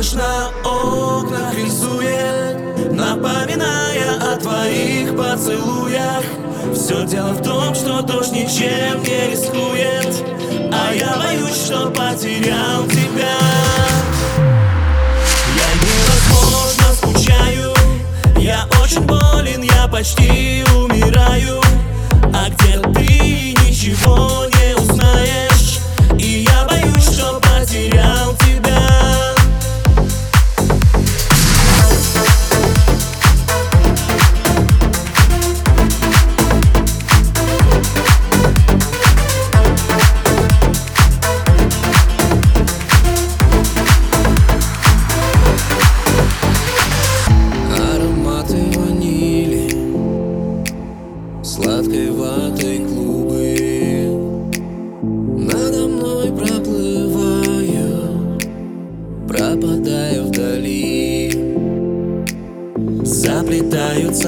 дождь на окнах рисует Напоминая о твоих поцелуях. Все дело в том, что дождь ничем не рискует А я боюсь, что потерял тебя. Я невозможно скучаю Я очень болен, я почти умираю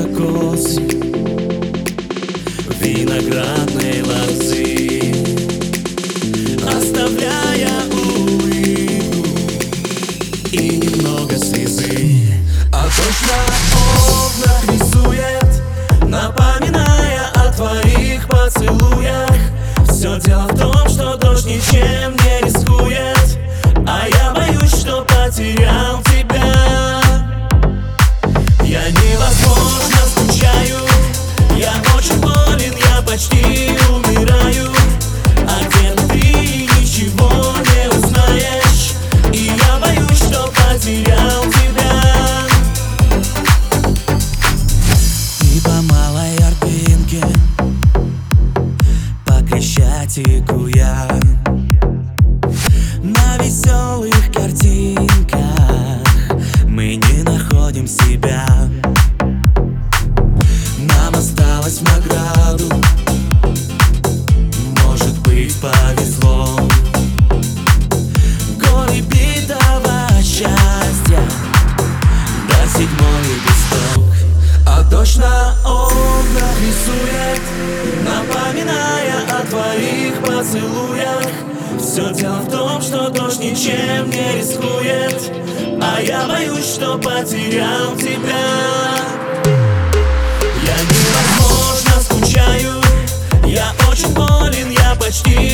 Косы. Виноградной лозы Оставляя улыбку И немного слезы. А на окнах рисует Напоминая о твоих поцелуях. Все дело в том, что дождь ничем не рискует А я боюсь, что потерял тебя Крещатику я. На веселых картинках Мы не находим себя. Нам осталось в награду. Может быть повезло. Горы битого счастья. До седьмой листок А дождь на окнах рисует Напоминая о твоих поцелуях. Все дело в том, что дождь ничем не рискует А я боюсь, что потерял тебя. Я невозможно скучаю Я очень болен, я почти